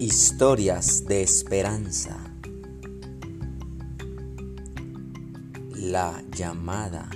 Historias de esperanza. La llamada.